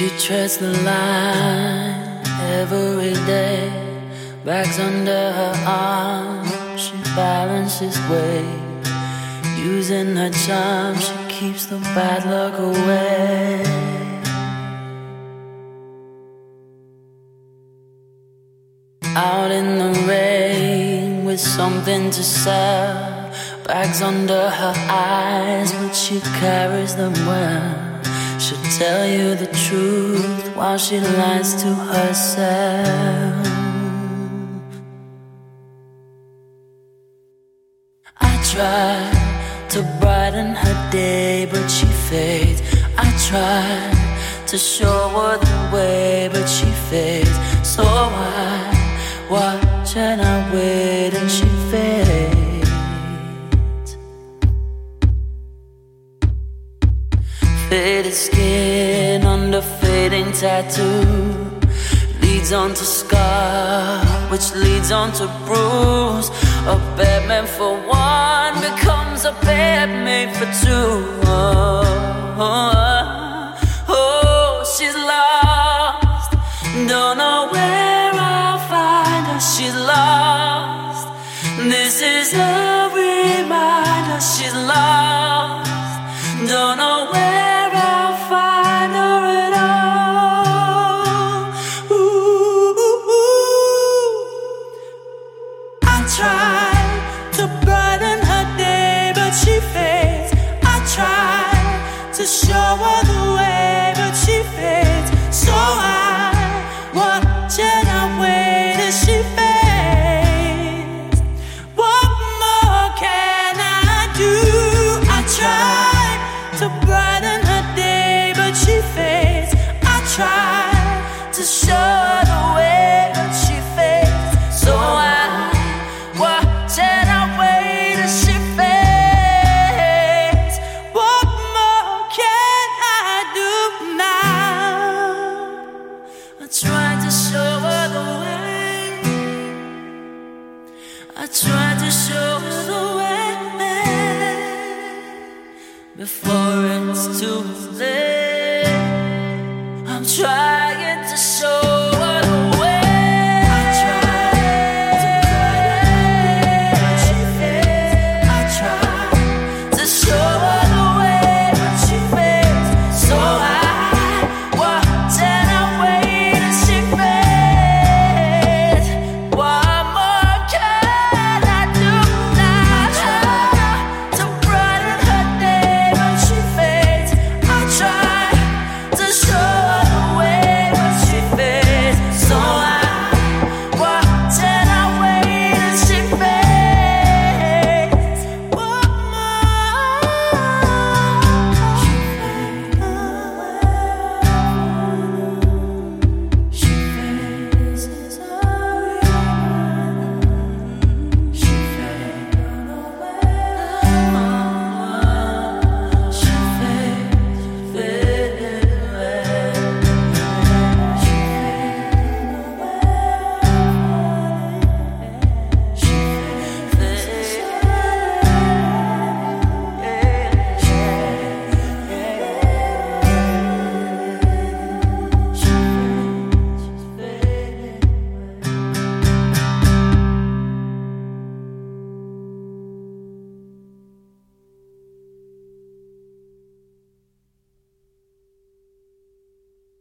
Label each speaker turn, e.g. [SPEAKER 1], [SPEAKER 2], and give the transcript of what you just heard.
[SPEAKER 1] She treads the line every day. Bags under her arms, she balances weight. Using her charm, she keeps the bad luck away. Out in the rain with something to sell. Bags under her eyes, but she carries them well. She'll tell you the truth while she lies to herself. I try to brighten her day, but she fades. I try to show her the way, but she fades. So I watch and I Faded skin under fading tattoo leads on to scar, which leads on to bruise. A bed meant for one becomes a bed made for two. Oh, oh, oh, she's lost, don't know where I'll find her. She's lost. This is a reminder. She's lost, don't know where. tried to show the way before it's too late. I'm trying.